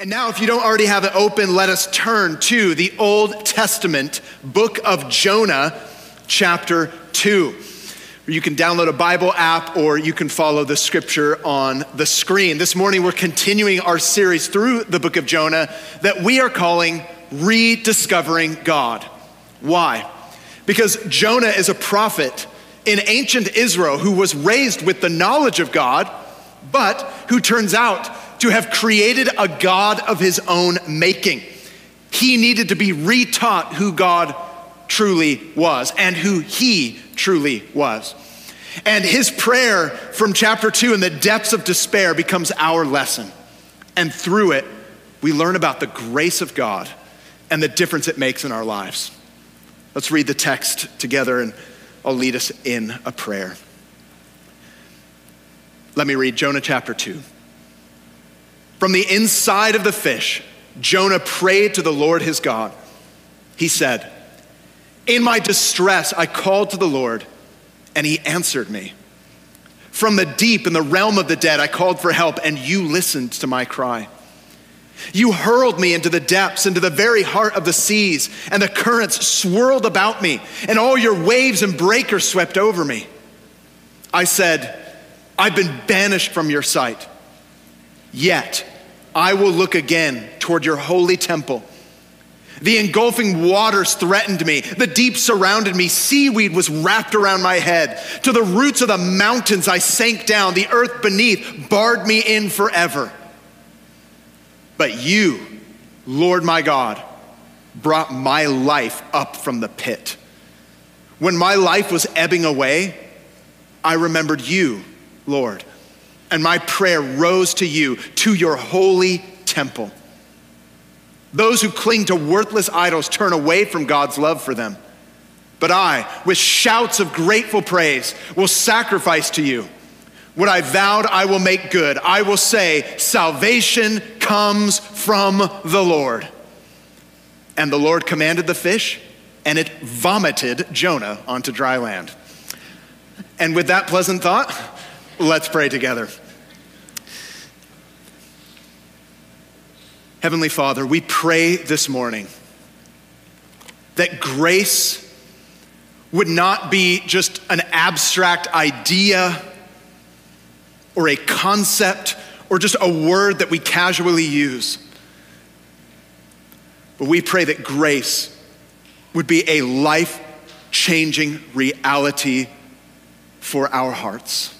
And now, if you don't already have it open, let us turn to the Old Testament book of Jonah, chapter 2. You can download a Bible app or you can follow the scripture on the screen. This morning, we're continuing our series through the book of Jonah that we are calling Rediscovering God. Why? Because Jonah is a prophet in ancient Israel who was raised with the knowledge of God, but who turns out to have created a God of his own making. He needed to be retaught who God truly was and who he truly was. And his prayer from chapter two in the depths of despair becomes our lesson. And through it, we learn about the grace of God and the difference it makes in our lives. Let's read the text together and I'll lead us in a prayer. Let me read Jonah chapter 2. From the inside of the fish, Jonah prayed to the Lord his God. He said, In my distress, I called to the Lord, and he answered me. From the deep in the realm of the dead, I called for help, and you listened to my cry. You hurled me into the depths, into the very heart of the seas, and the currents swirled about me, and all your waves and breakers swept over me. I said, I've been banished from your sight. Yet I will look again toward your holy temple. The engulfing waters threatened me. The deep surrounded me. Seaweed was wrapped around my head. To the roots of the mountains I sank down. The earth beneath barred me in forever. But you, Lord my God, brought my life up from the pit. When my life was ebbing away, I remembered you, Lord and my prayer rose to you, to your holy temple. Those who cling to worthless idols turn away from God's love for them. But I, with shouts of grateful praise, will sacrifice to you. What I vowed, I will make good. I will say, Salvation comes from the Lord. And the Lord commanded the fish, and it vomited Jonah onto dry land. And with that pleasant thought, Let's pray together. Heavenly Father, we pray this morning that grace would not be just an abstract idea or a concept or just a word that we casually use. But we pray that grace would be a life changing reality for our hearts.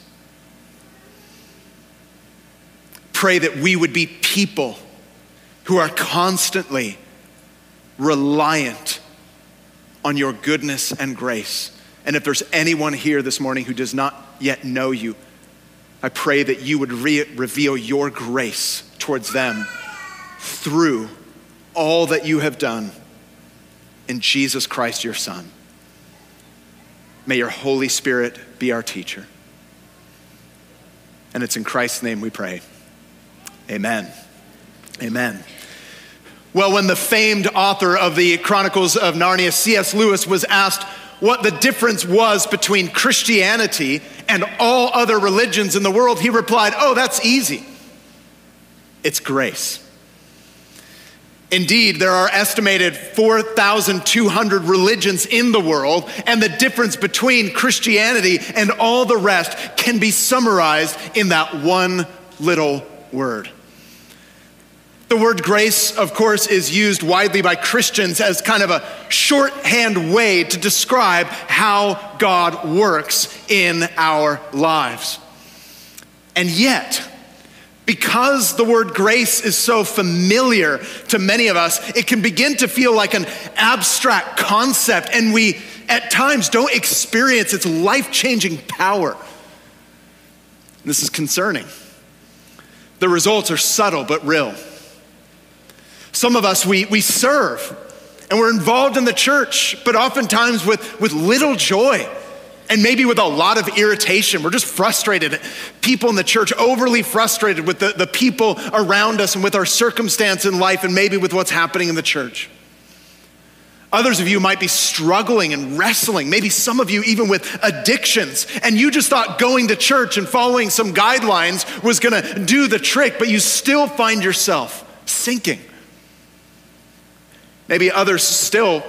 Pray that we would be people who are constantly reliant on your goodness and grace. And if there's anyone here this morning who does not yet know you, I pray that you would re- reveal your grace towards them through all that you have done in Jesus Christ, your Son. May your Holy Spirit be our teacher. And it's in Christ's name we pray. Amen. Amen. Well, when the famed author of the Chronicles of Narnia, C.S. Lewis, was asked what the difference was between Christianity and all other religions in the world, he replied, Oh, that's easy. It's grace. Indeed, there are estimated 4,200 religions in the world, and the difference between Christianity and all the rest can be summarized in that one little word the word grace, of course, is used widely by Christians as kind of a shorthand way to describe how God works in our lives. And yet, because the word grace is so familiar to many of us, it can begin to feel like an abstract concept, and we at times don't experience its life changing power. This is concerning. The results are subtle but real. Some of us, we, we serve and we're involved in the church, but oftentimes with, with little joy and maybe with a lot of irritation. We're just frustrated. People in the church overly frustrated with the, the people around us and with our circumstance in life and maybe with what's happening in the church. Others of you might be struggling and wrestling, maybe some of you even with addictions, and you just thought going to church and following some guidelines was gonna do the trick, but you still find yourself sinking. Maybe others still,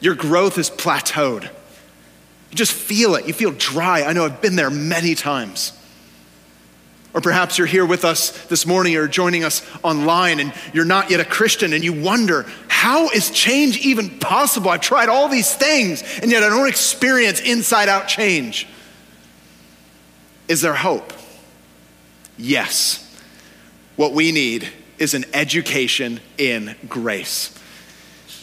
your growth is plateaued. You just feel it. You feel dry. I know I've been there many times. Or perhaps you're here with us this morning or joining us online and you're not yet a Christian and you wonder, how is change even possible? I've tried all these things and yet I don't experience inside out change. Is there hope? Yes. What we need is an education in grace.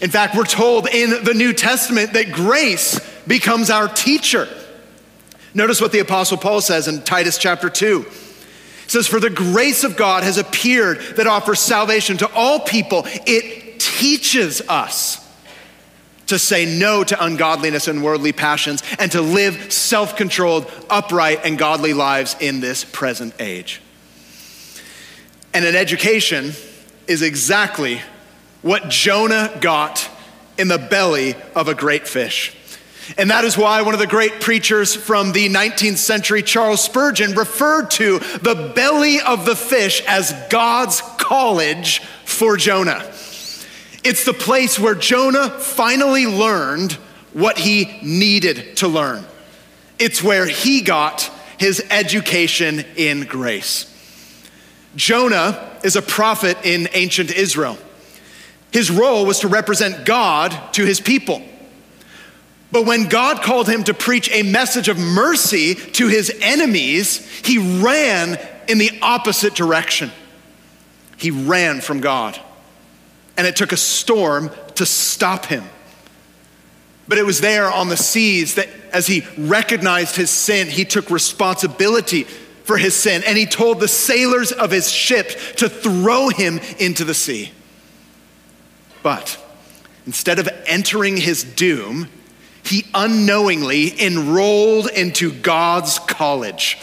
In fact, we're told in the New Testament that grace becomes our teacher. Notice what the Apostle Paul says in Titus chapter 2 says, For the grace of God has appeared that offers salvation to all people. It teaches us to say no to ungodliness and worldly passions and to live self controlled, upright, and godly lives in this present age. And an education is exactly what Jonah got in the belly of a great fish. And that is why one of the great preachers from the 19th century, Charles Spurgeon, referred to the belly of the fish as God's college for Jonah. It's the place where Jonah finally learned what he needed to learn. It's where he got his education in grace. Jonah is a prophet in ancient Israel. His role was to represent God to his people. But when God called him to preach a message of mercy to his enemies, he ran in the opposite direction. He ran from God. And it took a storm to stop him. But it was there on the seas that as he recognized his sin, he took responsibility for his sin and he told the sailors of his ship to throw him into the sea. But instead of entering his doom, he unknowingly enrolled into God's college.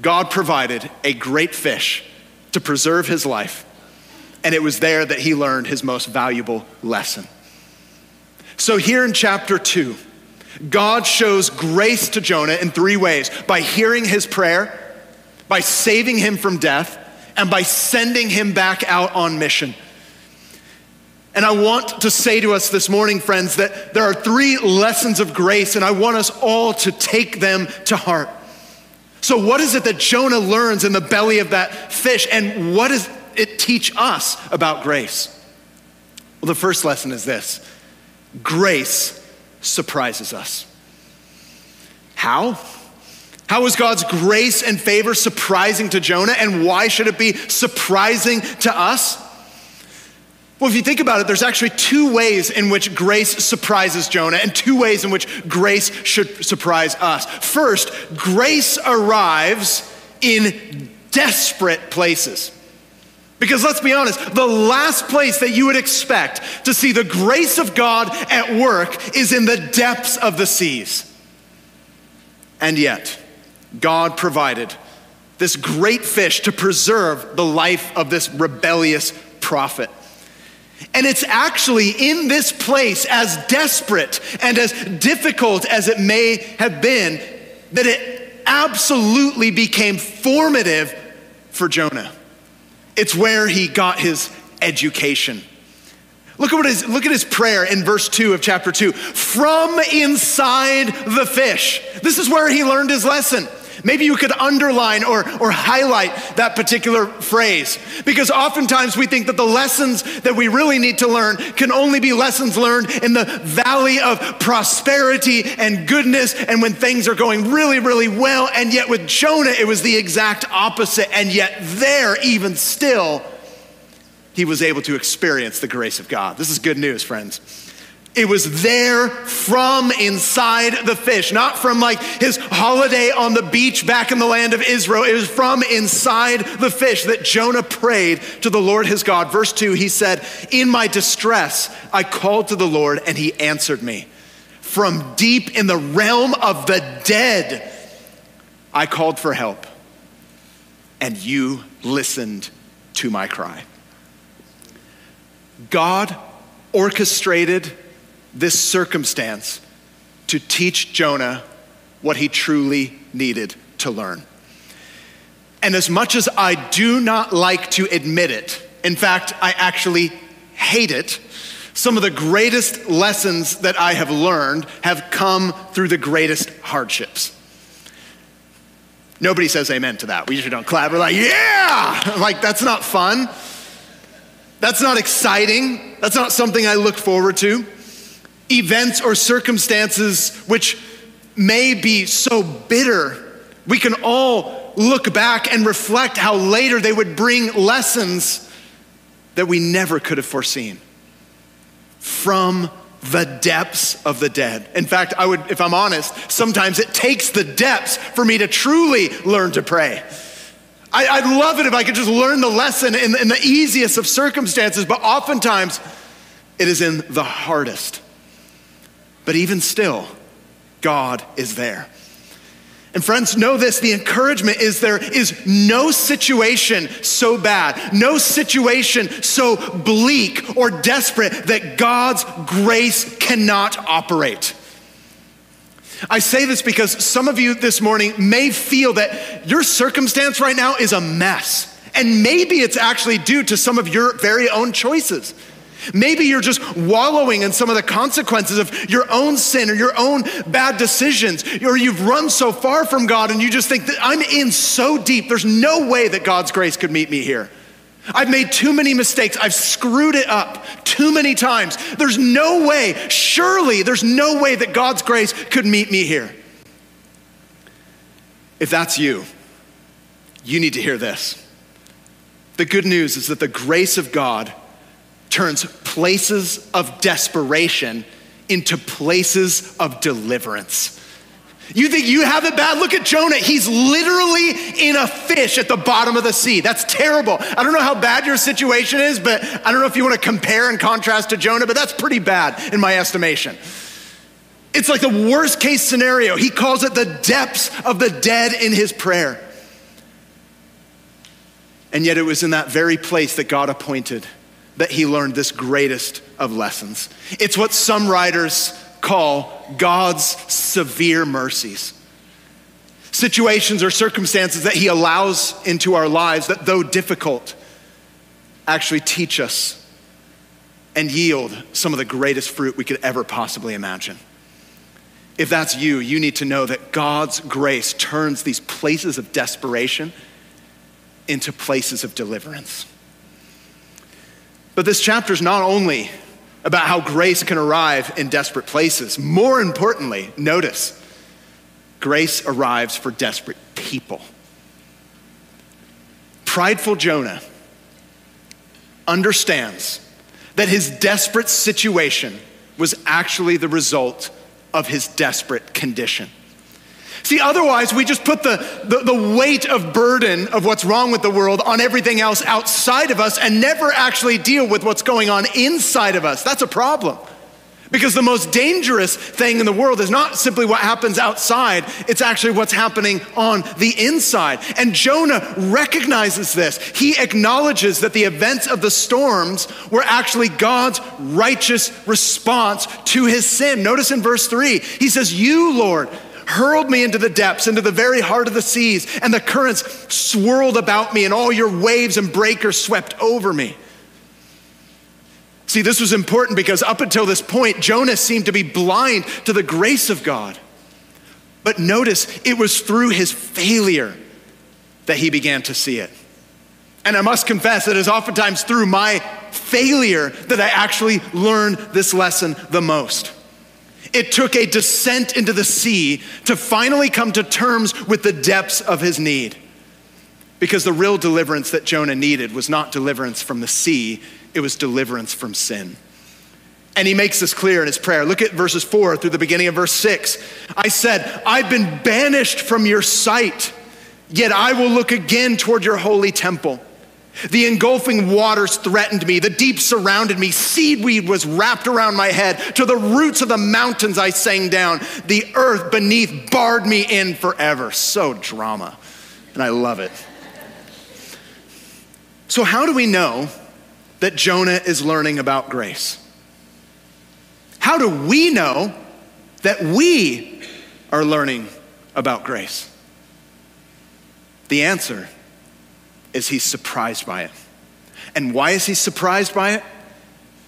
God provided a great fish to preserve his life, and it was there that he learned his most valuable lesson. So, here in chapter 2, God shows grace to Jonah in three ways by hearing his prayer, by saving him from death, and by sending him back out on mission. And I want to say to us this morning, friends, that there are three lessons of grace, and I want us all to take them to heart. So, what is it that Jonah learns in the belly of that fish, and what does it teach us about grace? Well, the first lesson is this grace surprises us. How? How is God's grace and favor surprising to Jonah, and why should it be surprising to us? Well, if you think about it, there's actually two ways in which grace surprises Jonah and two ways in which grace should surprise us. First, grace arrives in desperate places. Because let's be honest, the last place that you would expect to see the grace of God at work is in the depths of the seas. And yet, God provided this great fish to preserve the life of this rebellious prophet. And it's actually in this place, as desperate and as difficult as it may have been, that it absolutely became formative for Jonah. It's where he got his education. Look at, what his, look at his prayer in verse 2 of chapter 2. From inside the fish. This is where he learned his lesson. Maybe you could underline or, or highlight that particular phrase because oftentimes we think that the lessons that we really need to learn can only be lessons learned in the valley of prosperity and goodness and when things are going really, really well. And yet with Jonah, it was the exact opposite. And yet, there, even still, he was able to experience the grace of God. This is good news, friends. It was there from inside the fish, not from like his holiday on the beach back in the land of Israel. It was from inside the fish that Jonah prayed to the Lord his God. Verse 2, he said, In my distress, I called to the Lord and he answered me. From deep in the realm of the dead, I called for help and you listened to my cry. God orchestrated this circumstance to teach Jonah what he truly needed to learn. And as much as I do not like to admit it, In fact, I actually hate it. Some of the greatest lessons that I have learned have come through the greatest hardships. Nobody says amen to that. We usually don't clap. We're like, yeah! Like, that's not fun. That's not exciting. That's not something I look forward to. Events or circumstances which may be so bitter, we can all look back and reflect how later they would bring lessons that we never could have foreseen from the depths of the dead. In fact, I would, if I'm honest, sometimes it takes the depths for me to truly learn to pray. I, would love it if I could just learn the lesson in, in the easiest of circumstances, but oftentimes it is in the hardest. But even still, God is there. And friends, know this the encouragement is there is no situation so bad, no situation so bleak or desperate that God's grace cannot operate. I say this because some of you this morning may feel that your circumstance right now is a mess. And maybe it's actually due to some of your very own choices. Maybe you're just wallowing in some of the consequences of your own sin or your own bad decisions, or you've run so far from God and you just think that I'm in so deep, there's no way that God's grace could meet me here. I've made too many mistakes. I've screwed it up too many times. There's no way, surely, there's no way that God's grace could meet me here. If that's you, you need to hear this. The good news is that the grace of God turns places of desperation into places of deliverance. You think you have it bad? Look at Jonah. He's literally in a fish at the bottom of the sea. That's terrible. I don't know how bad your situation is, but I don't know if you want to compare and contrast to Jonah, but that's pretty bad in my estimation. It's like the worst case scenario. He calls it the depths of the dead in his prayer. And yet it was in that very place that God appointed that he learned this greatest of lessons. It's what some writers call God's severe mercies. Situations or circumstances that he allows into our lives that, though difficult, actually teach us and yield some of the greatest fruit we could ever possibly imagine. If that's you, you need to know that God's grace turns these places of desperation into places of deliverance. But this chapter is not only about how grace can arrive in desperate places, more importantly, notice grace arrives for desperate people. Prideful Jonah understands that his desperate situation was actually the result of his desperate condition. See, otherwise, we just put the, the, the, weight of burden of what's wrong with the world on everything else outside of us and never actually deal with what's going on inside of us. That's a problem. Because the most dangerous thing in the world is not simply what happens outside, it's actually what's happening on the inside. And Jonah recognizes this. He acknowledges that the events of the storms were actually God's righteous response to his sin. Notice in verse 3, he says, You, Lord, hurled me into the depths, into the very heart of the seas, and the currents swirled about me, and all your waves and breakers swept over me. See, this was important because up until this point, Jonah seemed to be blind to the grace of God. But notice, it was through his failure that he began to see it. And I must confess it is oftentimes through my failure that I actually learn this lesson the most. It took a descent into the sea to finally come to terms with the depths of his need. Because the real deliverance that Jonah needed was not deliverance from the sea, it was deliverance from sin. And he makes this clear in his prayer. Look at verses four through the beginning of verse six. I said, I've been banished from your sight, yet I will look again toward your holy temple. The engulfing waters threatened me. The deep surrounded me. Seaweed was wrapped around my head. To the roots of the mountains I sang down. The earth beneath barred me in forever. So drama. And I love it. So, how do we know that Jonah is learning about grace? How do we know that we are learning about grace? The answer is he's surprised by it. And why is he surprised by it?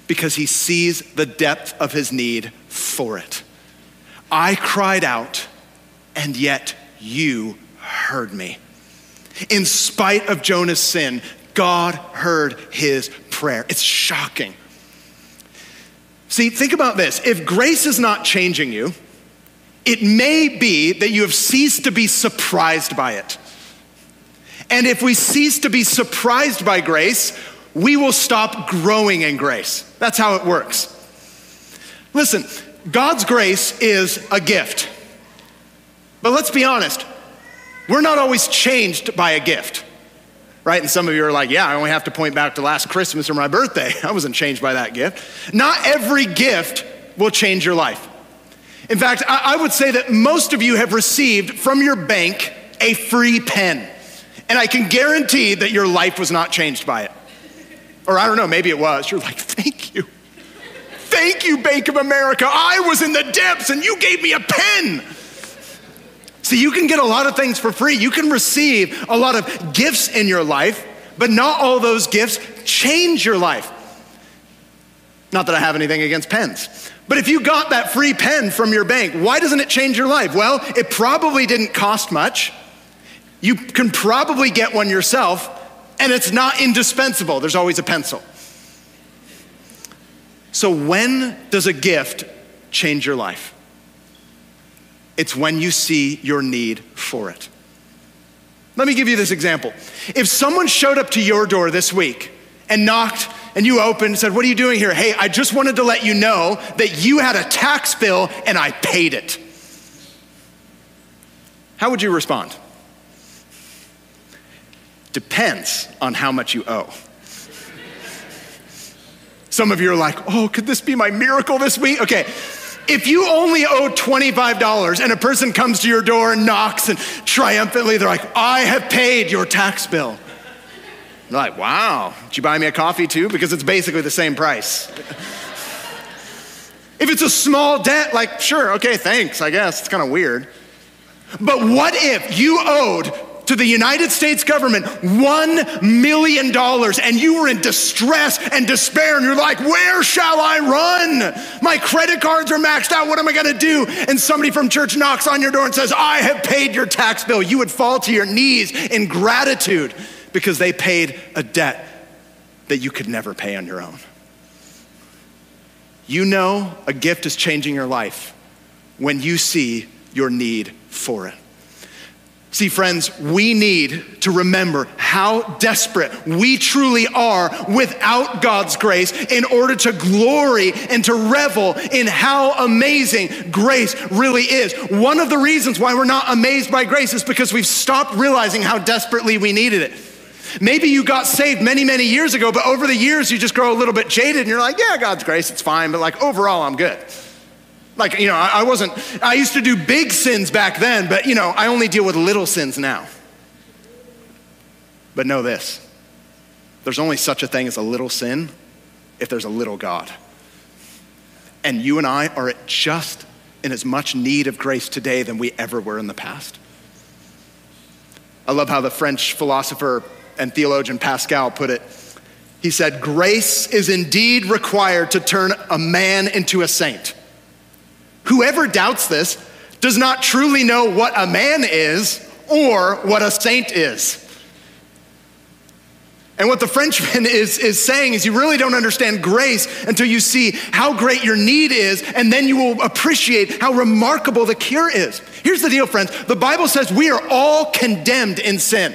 Because he sees the depth of his need for it. I cried out, and yet you heard me. In spite of Jonah's sin, God heard his prayer. It's shocking. See, think about this. If grace is not changing you, it may be that you have ceased to be surprised by it. And if we cease to be surprised by grace, we will stop growing in grace. That's how it works. Listen, God's grace is a gift. But let's be honest, we're not always changed by a gift, right? And some of you are like, yeah, I only have to point back to last Christmas or my birthday. I wasn't changed by that gift. Not every gift will change your life. In fact, I would say that most of you have received from your bank a free pen. And I can guarantee that your life was not changed by it. Or I don't know, maybe it was. You're like, thank you. Thank you, Bank of America. I was in the depths and you gave me a pen. See, you can get a lot of things for free. You can receive a lot of gifts in your life, but not all those gifts change your life. Not that I have anything against pens. But if you got that free pen from your bank, why doesn't it change your life? Well, it probably didn't cost much. You can probably get one yourself, and it's not indispensable. There's always a pencil. So, when does a gift change your life? It's when you see your need for it. Let me give you this example. If someone showed up to your door this week and knocked and you opened and said, What are you doing here? Hey, I just wanted to let you know that you had a tax bill and I paid it. How would you respond? Depends on how much you owe. Some of you are like, oh, could this be my miracle this week? Okay, if you only owe $25 and a person comes to your door and knocks and triumphantly they're like, I have paid your tax bill. You're like, wow, did you buy me a coffee too? Because it's basically the same price. if it's a small debt, like, sure, okay, thanks, I guess. It's kind of weird. But what if you owed to the United States government $1 million and you were in distress and despair and you're like, where shall I run? My credit cards are maxed out. What am I going to do? And somebody from church knocks on your door and says, I have paid your tax bill. You would fall to your knees in gratitude because they paid a debt that you could never pay on your own. You know a gift is changing your life when you see your need for it. See, friends, we need to remember how desperate we truly are without God's grace in order to glory and to revel in how amazing grace really is. One of the reasons why we're not amazed by grace is because we've stopped realizing how desperately we needed it. Maybe you got saved many, many years ago, but over the years you just grow a little bit jaded and you're like, yeah, God's grace, it's fine, but like overall, I'm good. Like, you know, I, wasn't, I used to do big sins back then, but, you know, I only deal with little sins now. But know this there's only such a thing as a little sin if there's a little God. And you and I are at just in as much need of grace today than we ever were in the past. I love how the French philosopher and theologian Pascal put it. He said, Grace is indeed required to turn a man into a saint. Whoever doubts this does not truly know what a man is or what a saint is. And what the Frenchman is, is saying is, you really don't understand grace until you see how great your need is, and then you will appreciate how remarkable the cure is. Here's the deal, friends the Bible says we are all condemned in sin.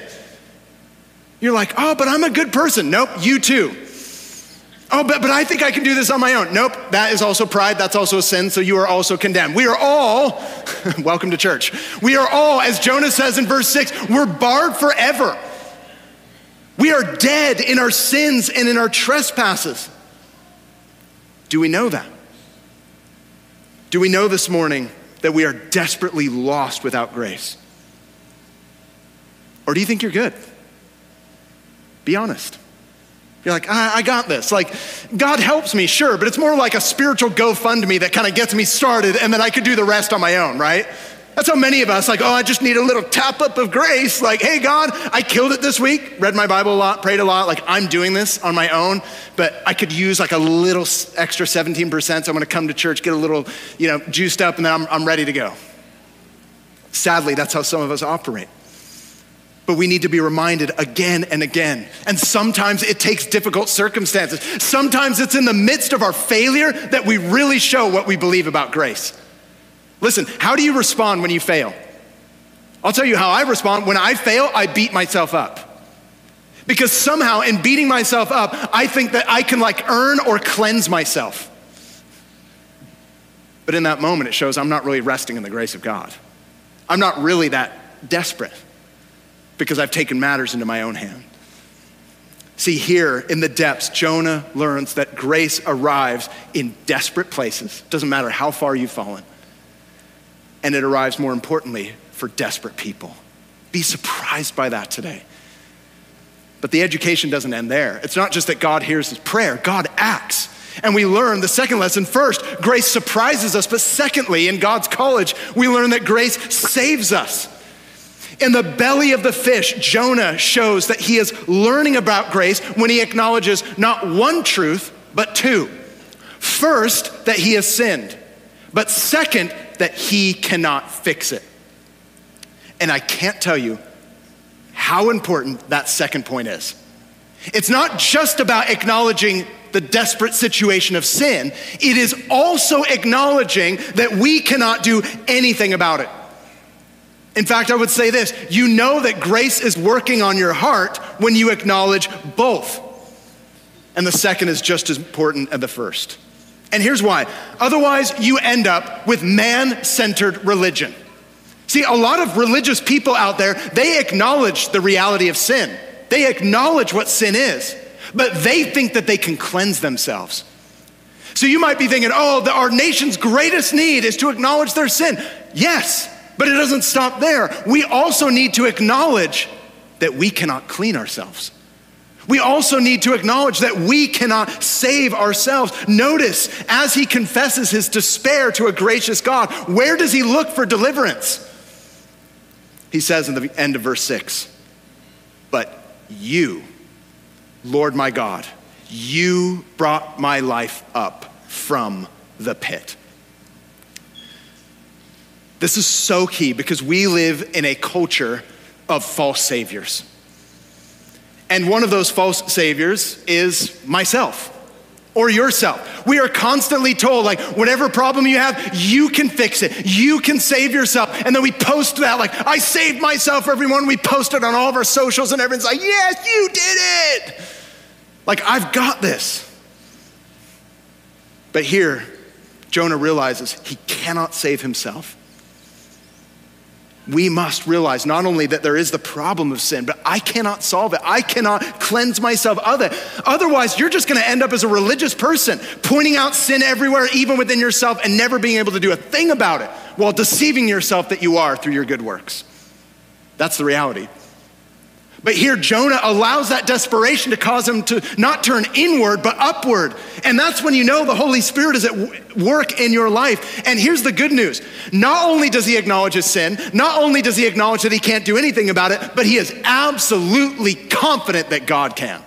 You're like, oh, but I'm a good person. Nope, you too. Oh, but, but I think I can do this on my own. Nope, that is also pride. That's also a sin. So you are also condemned. We are all, welcome to church. We are all, as Jonah says in verse six, we're barred forever. We are dead in our sins and in our trespasses. Do we know that? Do we know this morning that we are desperately lost without grace? Or do you think you're good? Be honest. You're like, I, I, got this. Like, God helps me, sure, but it's more like a spiritual GoFundMe that kind of gets me started and then I could do the rest on my own, right? That's how many of us, like, oh, I just need a little tap up of grace. Like, hey, God, I killed it this week, read my Bible a lot, prayed a lot. Like, I'm doing this on my own, but I could use like a little extra 17%. So I'm going to come to church, get a little, you know, juiced up, and then I'm, I'm ready to go. Sadly, that's how some of us operate. But we need to be reminded again and again. And sometimes it takes difficult circumstances. Sometimes it's in the midst of our failure that we really show what we believe about grace. Listen, how do you respond when you fail? I'll tell you how I respond. When I fail, I beat myself up. Because somehow, in beating myself up, I think that I can like earn or cleanse myself. But in that moment, it shows I'm not really resting in the grace of God. I'm not really that desperate because I've taken matters into my own hand. See, here in the depths, Jonah learns that grace arrives in desperate places. Doesn't matter how far you've fallen and it arrives more importantly for desperate people. Be surprised by that today. But the education doesn't end there. It's not just that God hears his prayer, God acts. And we learn the second lesson first, grace surprises us. But secondly, in God's college, we learn that grace saves us. In the belly of the fish, Jonah shows that he is learning about grace when he acknowledges not one truth, but two. First, that he has sinned. But second, that he cannot fix it. And I can't tell you how important that second point is. It's not just about acknowledging the desperate situation of sin, it is also acknowledging that we cannot do anything about it. In fact, I would say this you know that grace is working on your heart when you acknowledge both. And the second is just as important as the first. And here's why. Otherwise, you end up with man centered religion. See, a lot of religious people out there, they acknowledge the reality of sin. They acknowledge what sin is, but they think that they can cleanse themselves. So you might be thinking, oh, the, our nation's greatest need is to acknowledge their sin. Yes, but it doesn't stop there. We also need to acknowledge that we cannot clean ourselves. We also need to acknowledge that we cannot save ourselves. Notice, as he confesses his despair to a gracious God, where does he look for deliverance? He says in the end of verse 6 But you, Lord my God, you brought my life up from the pit. This is so key because we live in a culture of false saviors. And one of those false saviors is myself or yourself. We are constantly told, like, whatever problem you have, you can fix it. You can save yourself. And then we post that, like, I saved myself, everyone. We post it on all of our socials, and everyone's like, yes, you did it. Like, I've got this. But here, Jonah realizes he cannot save himself we must realize not only that there is the problem of sin, but I cannot solve it. I cannot cleanse myself of it. Otherwise, you're just going to end up as a religious person, pointing out sin everywhere, even within yourself, and never being able to do a thing about it while deceiving yourself that you are through your good works. That's the reality. But here, Jonah allows that desperation to cause him to not turn inward, but upward. And that's when you know the Holy Spirit is at work in your life. And here's the good news not only does he acknowledge his sin, not only does he acknowledge that he can't do anything about it, but he is absolutely confident that God can.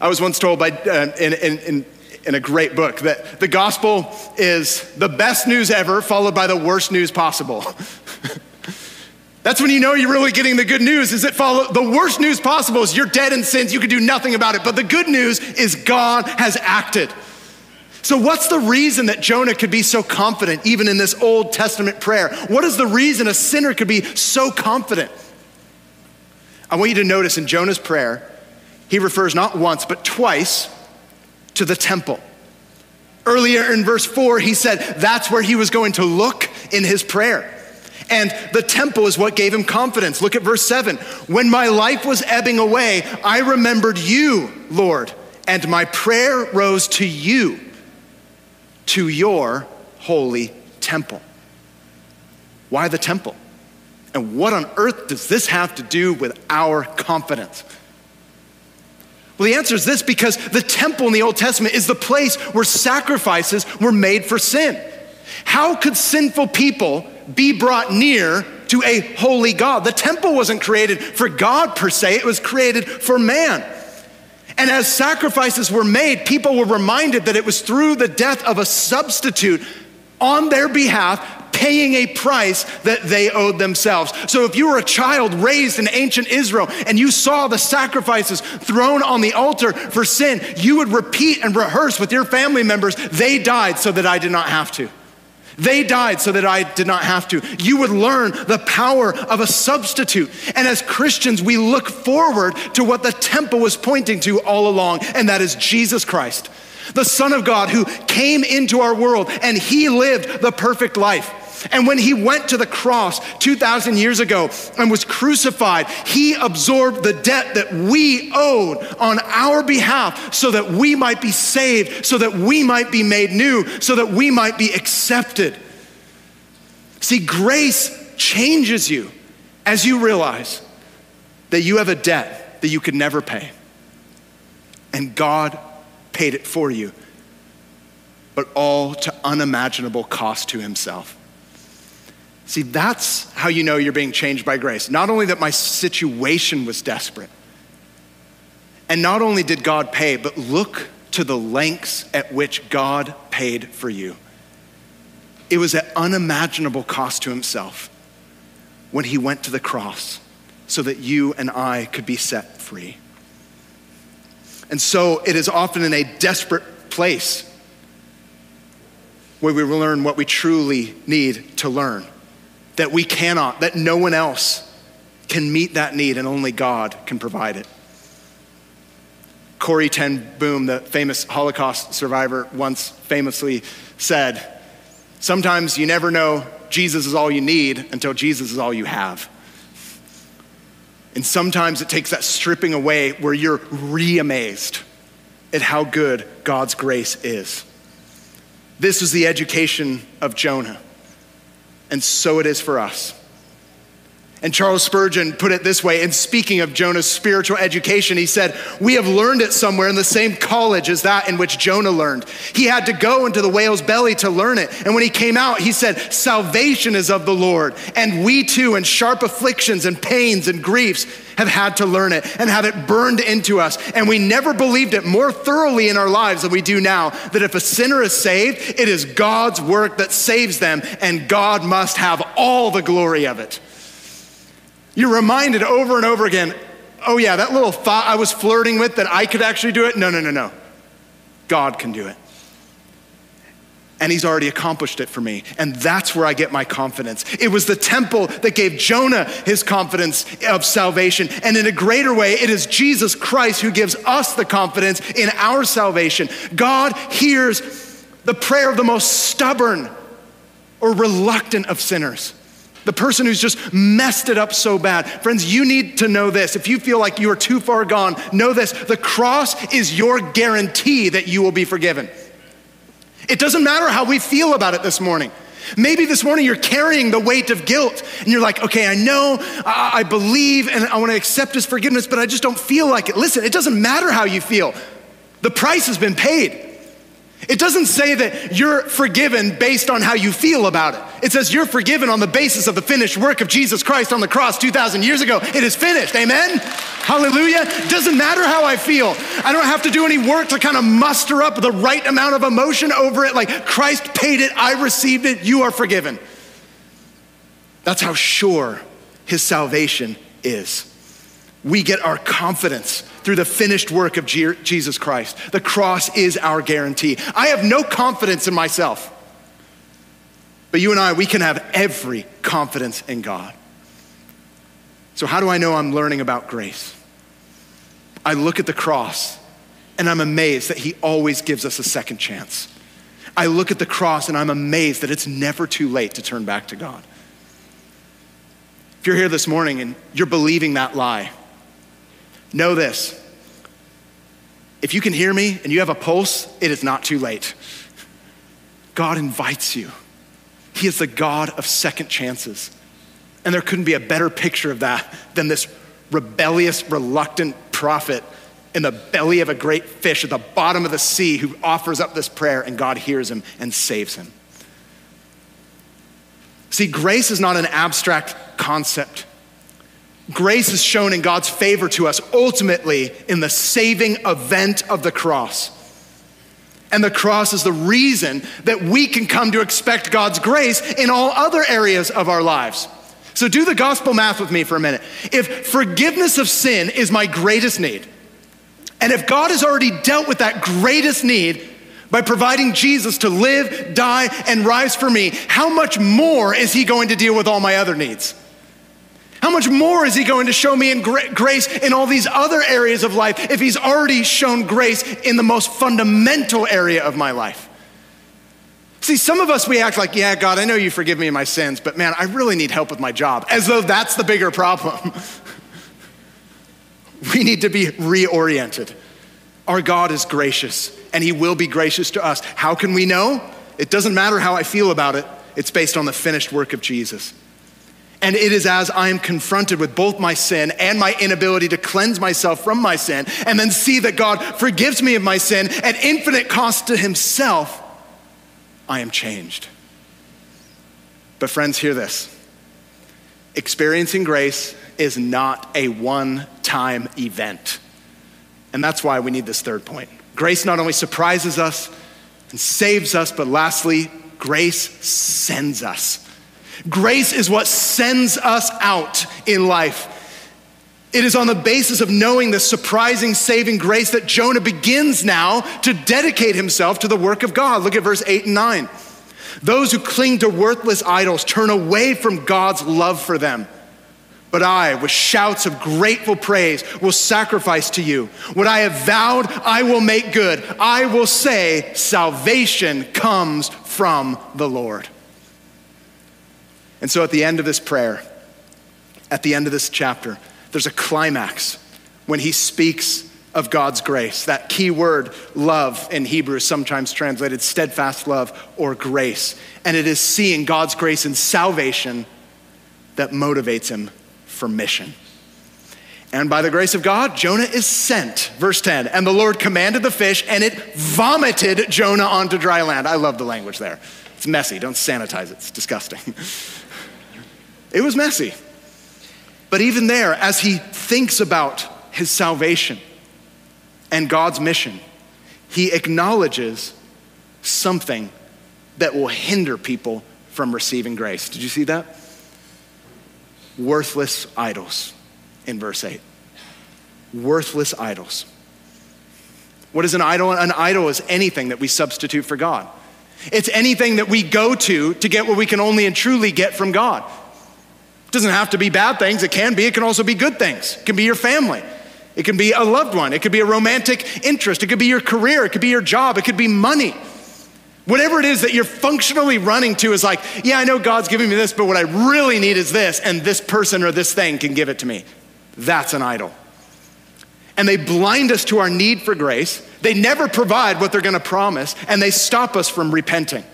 I was once told by, uh, in, in, in, in a great book that the gospel is the best news ever, followed by the worst news possible. That's when you know you're really getting the good news. Is it follow the worst news possible is you're dead in sins, you can do nothing about it. But the good news is God has acted. So, what's the reason that Jonah could be so confident, even in this Old Testament prayer? What is the reason a sinner could be so confident? I want you to notice in Jonah's prayer, he refers not once, but twice to the temple. Earlier in verse 4, he said that's where he was going to look in his prayer. And the temple is what gave him confidence. Look at verse 7. When my life was ebbing away, I remembered you, Lord, and my prayer rose to you, to your holy temple. Why the temple? And what on earth does this have to do with our confidence? Well, the answer is this because the temple in the Old Testament is the place where sacrifices were made for sin. How could sinful people be brought near to a holy God. The temple wasn't created for God per se, it was created for man. And as sacrifices were made, people were reminded that it was through the death of a substitute on their behalf paying a price that they owed themselves. So if you were a child raised in ancient Israel and you saw the sacrifices thrown on the altar for sin, you would repeat and rehearse with your family members, they died so that I did not have to. They died so that I did not have to. You would learn the power of a substitute. And as Christians, we look forward to what the temple was pointing to all along, and that is Jesus Christ, the Son of God who came into our world and he lived the perfect life. And when he went to the cross 2,000 years ago and was crucified, he absorbed the debt that we owed on our behalf so that we might be saved, so that we might be made new, so that we might be accepted. See, grace changes you as you realize that you have a debt that you could never pay. And God paid it for you, but all to unimaginable cost to himself. See, that's how you know you're being changed by grace. Not only that my situation was desperate, and not only did God pay, but look to the lengths at which God paid for you. It was at unimaginable cost to himself when he went to the cross so that you and I could be set free. And so it is often in a desperate place where we learn what we truly need to learn that we cannot, that no one else can meet that need and only God can provide it. Corrie ten Boom, the famous Holocaust survivor, once famously said, Sometimes you never know Jesus is all you need until Jesus is all you have. And sometimes it takes that stripping away where you're re amazed at how good God's grace is. This was the education of Jonah and so it is for us. And Charles Spurgeon put it this way in speaking of Jonah's spiritual education, he said, We have learned it somewhere in the same college as that in which Jonah learned. He had to go into the whale's belly to learn it. And when he came out, he said, Salvation is of the Lord. And we too, in sharp afflictions and pains and griefs, have had to learn it and have it burned into us. And we never believed it more thoroughly in our lives than we do now that if a sinner is saved, it is God's work that saves them, and God must have all the glory of it. You're reminded over and over again oh, yeah, that little thought I was flirting with that I could actually do it. No, no, no, no. God can do it. And he's already accomplished it for me. And that's where I get my confidence. It was the temple that gave Jonah his confidence of salvation. And in a greater way, it is Jesus Christ who gives us the confidence in our salvation. God hears the prayer of the most stubborn or reluctant of sinners. The person who's just messed it up so bad. Friends, you need to know this. If you feel like you are too far gone, know this. The cross is your guarantee that you will be forgiven. It doesn't matter how we feel about it this morning. Maybe this morning you're carrying the weight of guilt and you're like, okay, I know, I, I believe, and I want to accept his forgiveness, but I just don't feel like it. Listen, it doesn't matter how you feel, the price has been paid. It doesn't say that you're forgiven based on how you feel about it. It says you're forgiven on the basis of the finished work of Jesus Christ on the cross 2,000 years ago. It is finished. Amen? Hallelujah. Doesn't matter how I feel. I don't have to do any work to kind of muster up the right amount of emotion over it. Like Christ paid it, I received it, you are forgiven. That's how sure his salvation is. We get our confidence through the finished work of Jesus Christ. The cross is our guarantee. I have no confidence in myself. But you and I, we can have every confidence in God. So, how do I know I'm learning about grace? I look at the cross and I'm amazed that He always gives us a second chance. I look at the cross and I'm amazed that it's never too late to turn back to God. If you're here this morning and you're believing that lie, Know this if you can hear me and you have a pulse, it is not too late. God invites you. He is the God of second chances. And there couldn't be a better picture of that than this rebellious, reluctant prophet in the belly of a great fish at the bottom of the sea who offers up this prayer, and God hears him and saves him. See, grace is not an abstract concept. Grace is shown in God's favor to us ultimately in the saving event of the cross. And the cross is the reason that we can come to expect God's grace in all other areas of our lives. So do the gospel math with me for a minute. If forgiveness of sin is my greatest need, and if God has already dealt with that greatest need by providing Jesus to live, die, and rise for me, how much more is He going to deal with all my other needs? How much more is he going to show me in grace in all these other areas of life if he's already shown grace in the most fundamental area of my life? See, some of us, we act like, yeah, God, I know you forgive me my sins, but man, I really need help with my job, as though that's the bigger problem. we need to be reoriented. Our God is gracious, and He will be gracious to us. How can we know? It doesn't matter how I feel about it, it's based on the finished work of Jesus. And it is as I am confronted with both my sin and my inability to cleanse myself from my sin, and then see that God forgives me of my sin at infinite cost to Himself, I am changed. But, friends, hear this experiencing grace is not a one time event. And that's why we need this third point. Grace not only surprises us and saves us, but lastly, grace sends us. Grace is what sends us out in life. It is on the basis of knowing the surprising saving grace that Jonah begins now to dedicate himself to the work of God. Look at verse 8 and 9. Those who cling to worthless idols turn away from God's love for them. But I, with shouts of grateful praise, will sacrifice to you. What I have vowed, I will make good. I will say, Salvation comes from the Lord. And so at the end of this prayer, at the end of this chapter, there's a climax when he speaks of God's grace. That key word, love, in Hebrew is sometimes translated steadfast love or grace. And it is seeing God's grace in salvation that motivates him for mission. And by the grace of God, Jonah is sent. Verse 10 And the Lord commanded the fish, and it vomited Jonah onto dry land. I love the language there. It's messy. Don't sanitize it, it's disgusting. It was messy. But even there, as he thinks about his salvation and God's mission, he acknowledges something that will hinder people from receiving grace. Did you see that? Worthless idols in verse 8. Worthless idols. What is an idol? An idol is anything that we substitute for God. It's anything that we go to to get what we can only and truly get from God. It doesn't have to be bad things, it can be. It can also be good things. It can be your family, it can be a loved one, it could be a romantic interest, it could be your career, it could be your job, it could be money. Whatever it is that you're functionally running to is like, yeah, I know God's giving me this, but what I really need is this, and this person or this thing can give it to me. That's an idol. And they blind us to our need for grace. They never provide what they're gonna promise, and they stop us from repenting.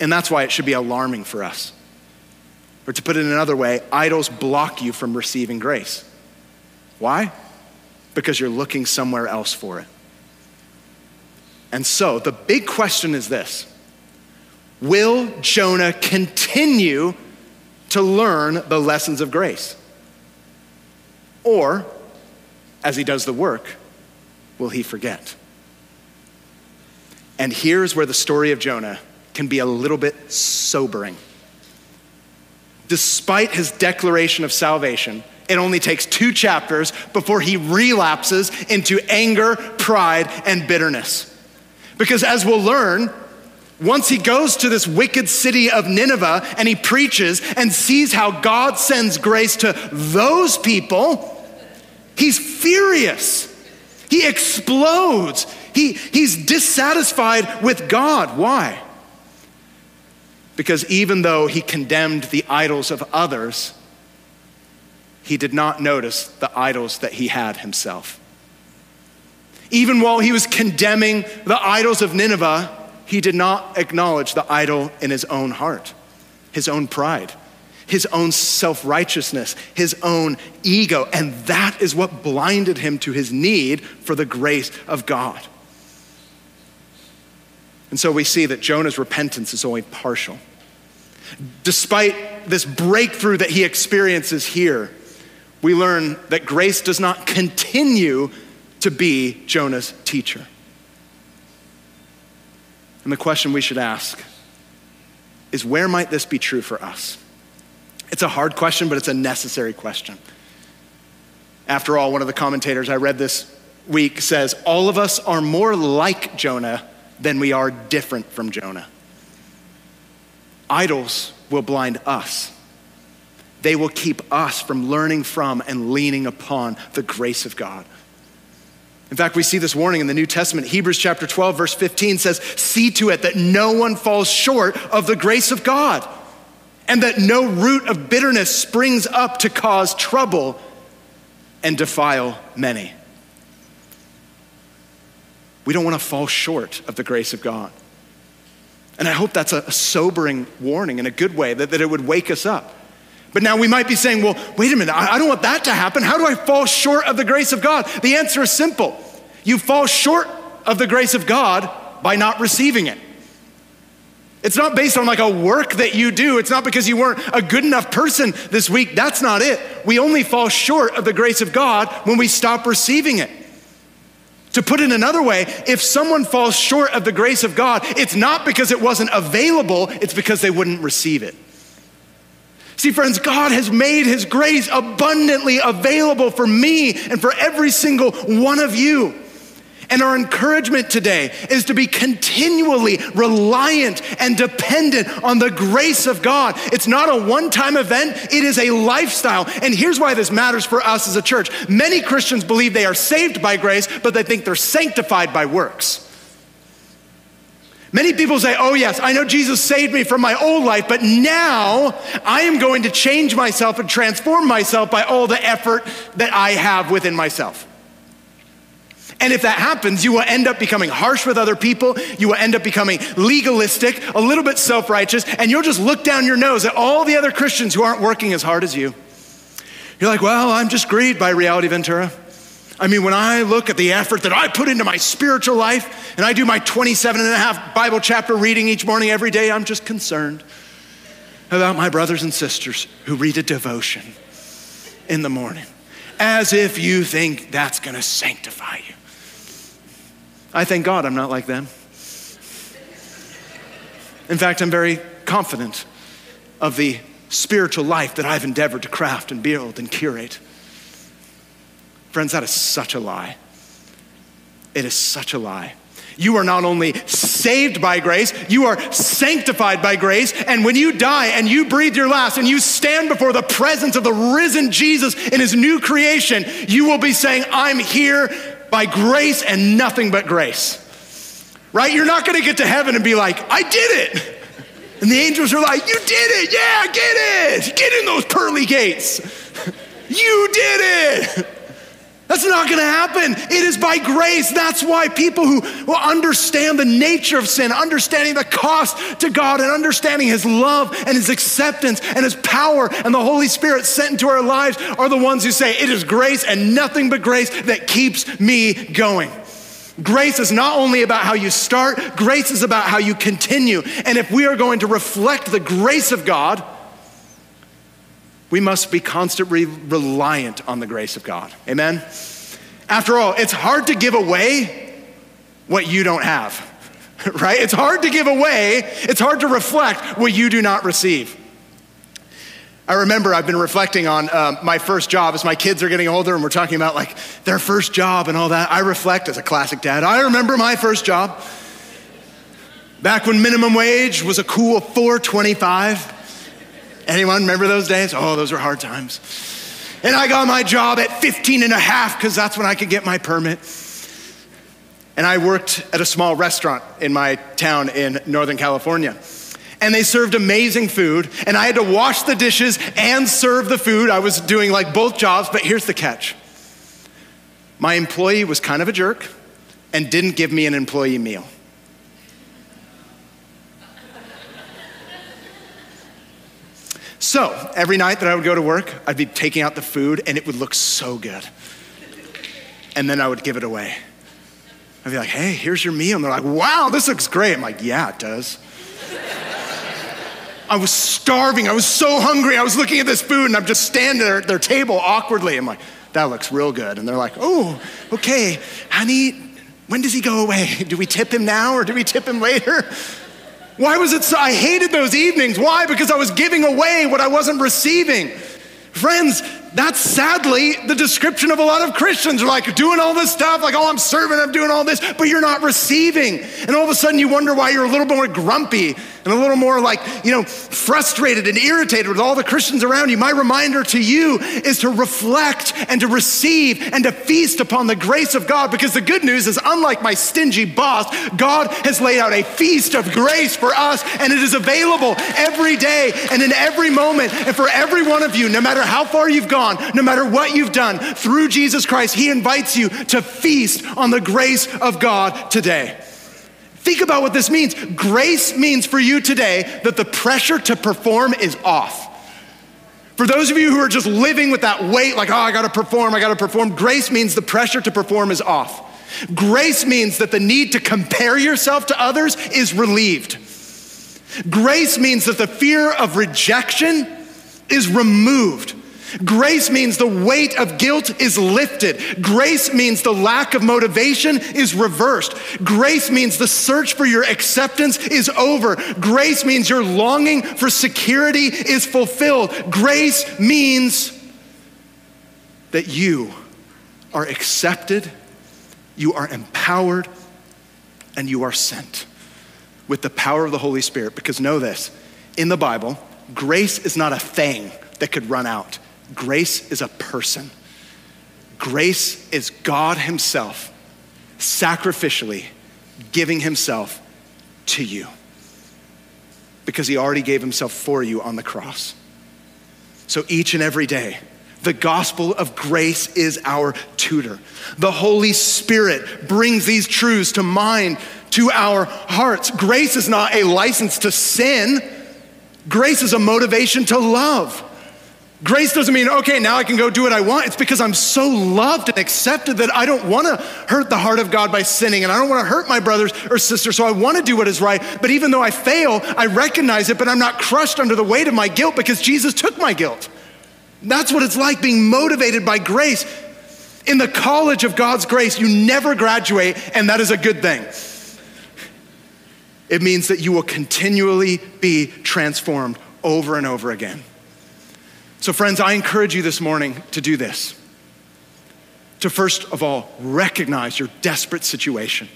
And that's why it should be alarming for us. Or to put it another way, idols block you from receiving grace. Why? Because you're looking somewhere else for it. And so the big question is this Will Jonah continue to learn the lessons of grace? Or, as he does the work, will he forget? And here's where the story of Jonah can be a little bit sobering despite his declaration of salvation, it only takes two chapters before he relapses into anger, pride, and bitterness. Because as we'll learn, once he goes to this wicked city of Nineveh and he preaches and sees how God sends grace to those people, he's furious. He explodes. He, he's dissatisfied with God. Why? Because even though he condemned the idols of others, he did not notice the idols that he had himself. Even while he was condemning the idols of Nineveh, he did not acknowledge the idol in his own heart, his own pride, his own self righteousness, his own ego. And that is what blinded him to his need for the grace of God. And so we see that Jonah's repentance is only partial. Despite this breakthrough that he experiences here, we learn that grace does not continue to be Jonah's teacher. And the question we should ask is where might this be true for us? It's a hard question, but it's a necessary question. After all, one of the commentators I read this week says, All of us are more like Jonah than we are different from Jonah. Idols will blind us. They will keep us from learning from and leaning upon the grace of God. In fact, we see this warning in the New Testament. Hebrews chapter 12, verse 15 says, See to it that no one falls short of the grace of God, and that no root of bitterness springs up to cause trouble and defile many. We don't want to fall short of the grace of God. And I hope that's a, sobering warning in a good way, that, that it would wake us up. But now we might be saying, well, wait a minute, I, I don't want that to happen. How do I fall short of the grace of God? The answer is simple you fall short of the grace of God by not receiving it. It's not based on like a work that you do. It's not because you weren't a good enough person this week. That's not it. We only fall short of the grace of God when we stop receiving it. To put it another way, if someone falls short of the grace of God, it's not because it wasn't available, it's because they wouldn't receive it. See, friends, God has made His grace abundantly available for me and for every single one of you. And our encouragement today is to be continually reliant and dependent on the grace of God. It's not a one time event, it is a lifestyle. And here's why this matters for us as a church. Many Christians believe they are saved by grace, but they think they're sanctified by works. Many people say, Oh, yes, I know Jesus saved me from my old life, but now I am going to change myself and transform myself by all the effort that I have within myself. And if that happens, you will end up becoming harsh with other people. You will end up becoming legalistic, a little bit self righteous, and you'll just look down your nose at all the other Christians who aren't working as hard as you. You're like, well, I'm just grieved by Reality Ventura. I mean, when I look at the effort that I put into my spiritual life and I do my 27 and a half Bible chapter reading each morning, every day, I'm just concerned about my brothers and sisters who read a devotion in the morning as if you think that's going to sanctify you. I thank God I'm not like them. In fact, I'm very confident of the spiritual life that I've endeavored to craft and build and curate. Friends, that is such a lie. It is such a lie. You are not only saved by grace, you are sanctified by grace. And when you die and you breathe your last and you stand before the presence of the risen Jesus in his new creation, you will be saying, I'm here by grace and nothing but grace. Right? You're not going to get to heaven and be like, I did it. And the angels are like, You did it. Yeah, get it. Get in those pearly gates. you did it. That's not going to happen. It is by grace. That's why people who will understand the nature of sin, understanding the cost to God, and understanding His love and His acceptance and His power and the Holy Spirit sent into our lives are the ones who say, It is grace and nothing but grace that keeps me going. Grace is not only about how you start, grace is about how you continue. And if we are going to reflect the grace of God, we must be constantly reliant on the grace of God. Amen? After all, it's hard to give away what you don't have, right? It's hard to give away, it's hard to reflect what you do not receive. I remember I've been reflecting on uh, my first job as my kids are getting older and we're talking about like their first job and all that. I reflect as a classic dad. I remember my first job back when minimum wage was a cool 425. Anyone remember those days? Oh, those were hard times. And I got my job at 15 and a half because that's when I could get my permit. And I worked at a small restaurant in my town in Northern California. And they served amazing food, and I had to wash the dishes and serve the food. I was doing like both jobs, but here's the catch my employee was kind of a jerk and didn't give me an employee meal. So every night that I would go to work, I'd be taking out the food and it would look so good. And then I would give it away. I'd be like, hey, here's your meal. And they're like, wow, this looks great. I'm like, yeah, it does. I was starving. I was so hungry. I was looking at this food and I'm just standing there at their table awkwardly. I'm like, that looks real good. And they're like, oh, okay, honey, when does he go away? Do we tip him now or do we tip him later? Why was it so? I hated those evenings. Why? Because I was giving away what I wasn't receiving. Friends, that's sadly the description of a lot of Christians. They're like doing all this stuff, like, oh, I'm serving, I'm doing all this, but you're not receiving. And all of a sudden you wonder why you're a little bit more grumpy and a little more like, you know, frustrated and irritated with all the Christians around you. My reminder to you is to reflect and to receive and to feast upon the grace of God because the good news is, unlike my stingy boss, God has laid out a feast of grace for us and it is available every day and in every moment. And for every one of you, no matter how far you've gone, no matter what you've done, through Jesus Christ, He invites you to feast on the grace of God today. Think about what this means. Grace means for you today that the pressure to perform is off. For those of you who are just living with that weight, like, oh, I gotta perform, I gotta perform, grace means the pressure to perform is off. Grace means that the need to compare yourself to others is relieved. Grace means that the fear of rejection is removed. Grace means the weight of guilt is lifted. Grace means the lack of motivation is reversed. Grace means the search for your acceptance is over. Grace means your longing for security is fulfilled. Grace means that you are accepted, you are empowered, and you are sent with the power of the Holy Spirit. Because know this in the Bible, grace is not a thing that could run out. Grace is a person. Grace is God Himself sacrificially giving Himself to you because He already gave Himself for you on the cross. So each and every day, the gospel of grace is our tutor. The Holy Spirit brings these truths to mind, to our hearts. Grace is not a license to sin, grace is a motivation to love. Grace doesn't mean, okay, now I can go do what I want. It's because I'm so loved and accepted that I don't want to hurt the heart of God by sinning and I don't want to hurt my brothers or sisters. So I want to do what is right. But even though I fail, I recognize it, but I'm not crushed under the weight of my guilt because Jesus took my guilt. That's what it's like being motivated by grace. In the college of God's grace, you never graduate, and that is a good thing. It means that you will continually be transformed over and over again. So, friends, I encourage you this morning to do this. To first of all, recognize your desperate situation.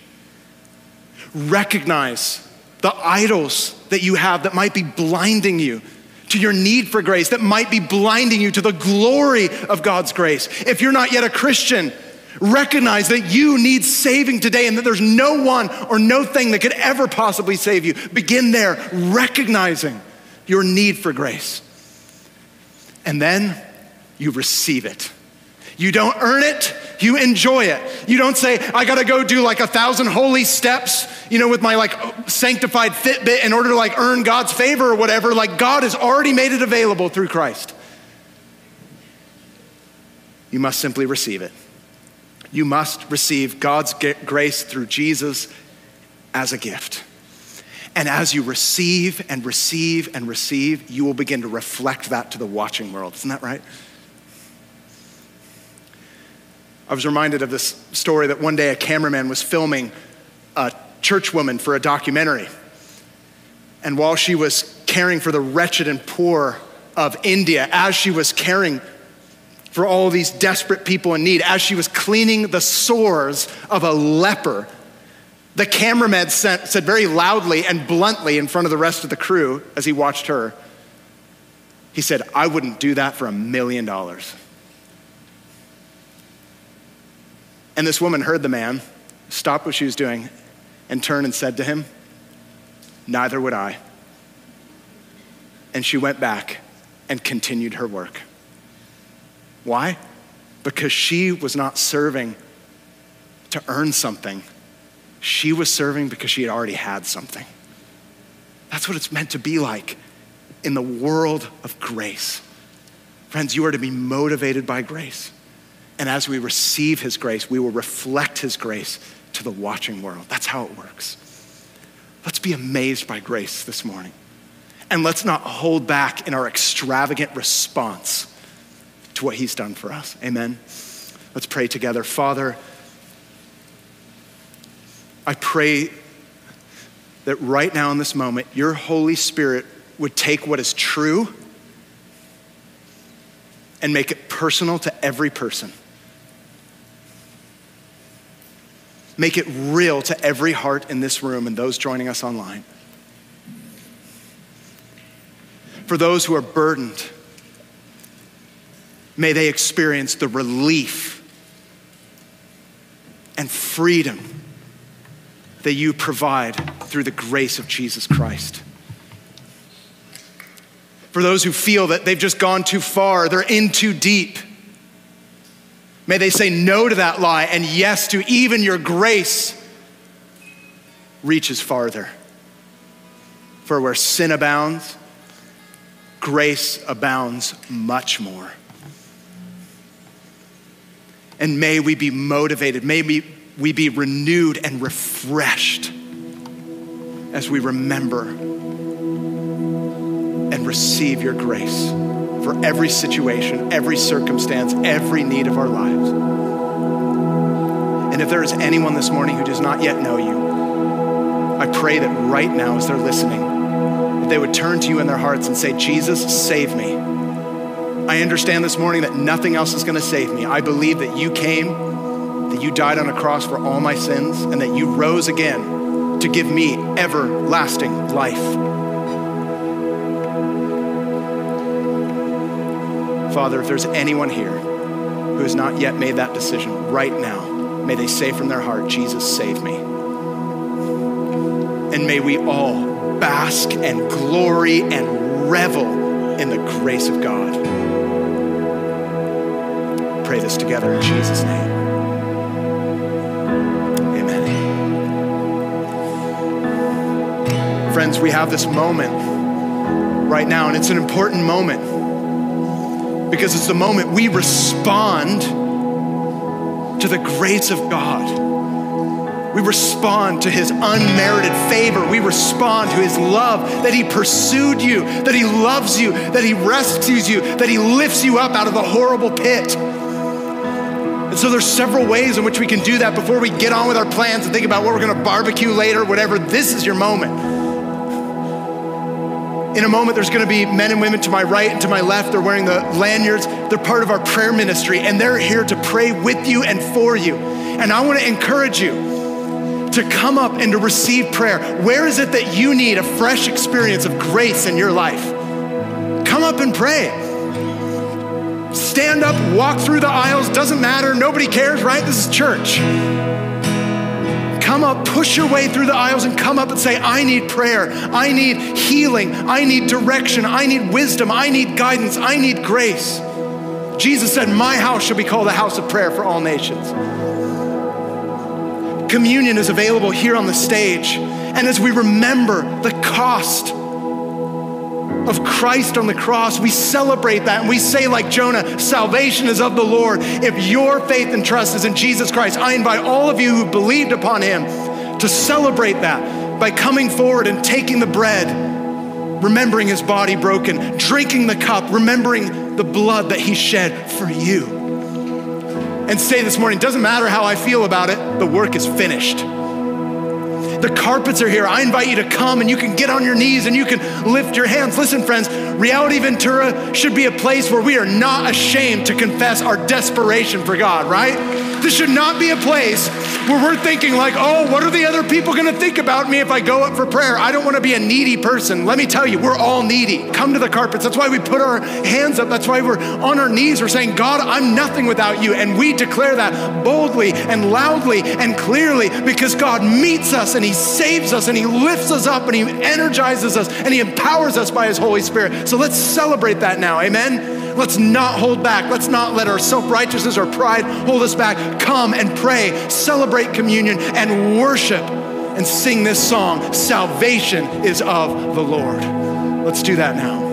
Recognize the idols that you have that might be blinding you to your need for grace, that might be blinding you to the glory of God's grace. If you're not yet a Christian, recognize that you need saving today and that there's no one or no thing that could ever possibly save you. Begin there, recognizing your need for grace and then you receive it. You don't earn it, you enjoy it. You don't say, I gotta go do like a thousand holy steps, you know, with my like sanctified Fitbit in order to like earn God's favor or whatever. Like God has already made it available through Christ. You must simply receive it. You must receive God's grace through Jesus as a gift. And as you receive and receive and receive, you will begin to reflect that to the watching world. Isn't that right? I was reminded of this story that one day a cameraman was filming a church woman for a documentary. And while she was caring for the wretched and poor of India, as she was caring for all these desperate people in need, as she was cleaning the sores of a leper the cameraman said, said very loudly and bluntly in front of the rest of the crew as he watched her, he said, I wouldn't do that for a million dollars. And this woman heard the man, stopped what she was doing, and turned and said to him, Neither would I. And she went back and continued her work. Why? Because she was not serving to earn something she was serving because she had already had something. That's what it's meant to be like in the world of grace. Friends, you are to be motivated by grace. And as we receive His grace, we will reflect His grace to the watching world. That's how it works. Let's be amazed by grace this morning. And let's not hold back in our extravagant response to what he's done for us. Amen. Let's pray together. Father, I pray that right now in this moment, your Holy Spirit would take what is true and make it personal to every person. Make it real to every heart in this room and those joining us online. For those who are burdened, may they experience the relief and freedom that you provide through the grace of Jesus Christ. For those who feel that they've just gone too far, they're in too deep, may they say no to that lie and yes to even your grace reaches farther. For where sin abounds, grace abounds much more. And may we be motivated, may we, we be renewed and refreshed as we remember and receive your grace for every situation, every circumstance, every need of our lives. And if there is anyone this morning who does not yet know you, I pray that right now, as they're listening, that they would turn to you in their hearts and say, Jesus, save me. I understand this morning that nothing else is going to save me. I believe that you came, that you died on a cross for all my sins, and that you rose again to give me everlasting life. Father, if there's anyone here who has not yet made that decision right now, may they say from their heart, Jesus, save me. And may we all bask and glory and revel in the grace of God pray this together in Jesus' name. Friends, we have this moment right now, and it's an important moment because it's the moment we respond to the grace of God. We respond to his unmerited favor. We respond to his love that he pursued you, that he loves you, that he rescues you, that he lifts you up out of the horrible pit. And so there's several ways in which we can do that before we get on with our plans and think about what we're going to barbecue later, whatever. This is your moment. In a moment, there's to be men and women to my right and to my left. They're wearing the lanyards. They're part of our prayer ministry, and they're here to pray with you and for you. And I want to encourage you to come up and to receive prayer. Where is it that you need a fresh experience of grace in your life? Come up and pray. Stand up, walk through the aisles, doesn't matter, nobody cares, right? This is church. Come up, push your way through the aisles and come up and say, I need prayer, I need healing, I need direction, I need wisdom, I need guidance, I need grace. Jesus said, My house shall be called a house of prayer for all nations. Communion is available here on the stage. And as we remember the cost of Christ on the cross, we celebrate that and we say, like Jonah, salvation is of the Lord. If your faith and trust is in Jesus Christ, I invite all of you who believed upon him to celebrate that by coming forward and taking the bread, remembering his body broken, drinking the cup, remembering the blood that he shed for you. And say this morning, doesn't matter how I feel about it, the work is finished. The carpets are here. I invite you to come and you can get on your knees and you can lift your hands. Listen, friends, Reality Ventura should be a place where we are not ashamed to confess our desperation for God, right? This should not be a place where we're thinking, like, oh, what are the other people gonna think about me if I go up for prayer? I don't wanna be a needy person. Let me tell you, we're all needy. Come to the carpets. That's why we put our hands up. That's why we're on our knees. We're saying, God, I'm nothing without you. And we declare that boldly and loudly and clearly because God meets us and He saves us and He lifts us up and He energizes us and He empowers us by His Holy Spirit. So let's celebrate that now. Amen. Let's not hold back. Let's not let our self righteousness or pride hold us back. Come and pray, celebrate communion, and worship and sing this song Salvation is of the Lord. Let's do that now.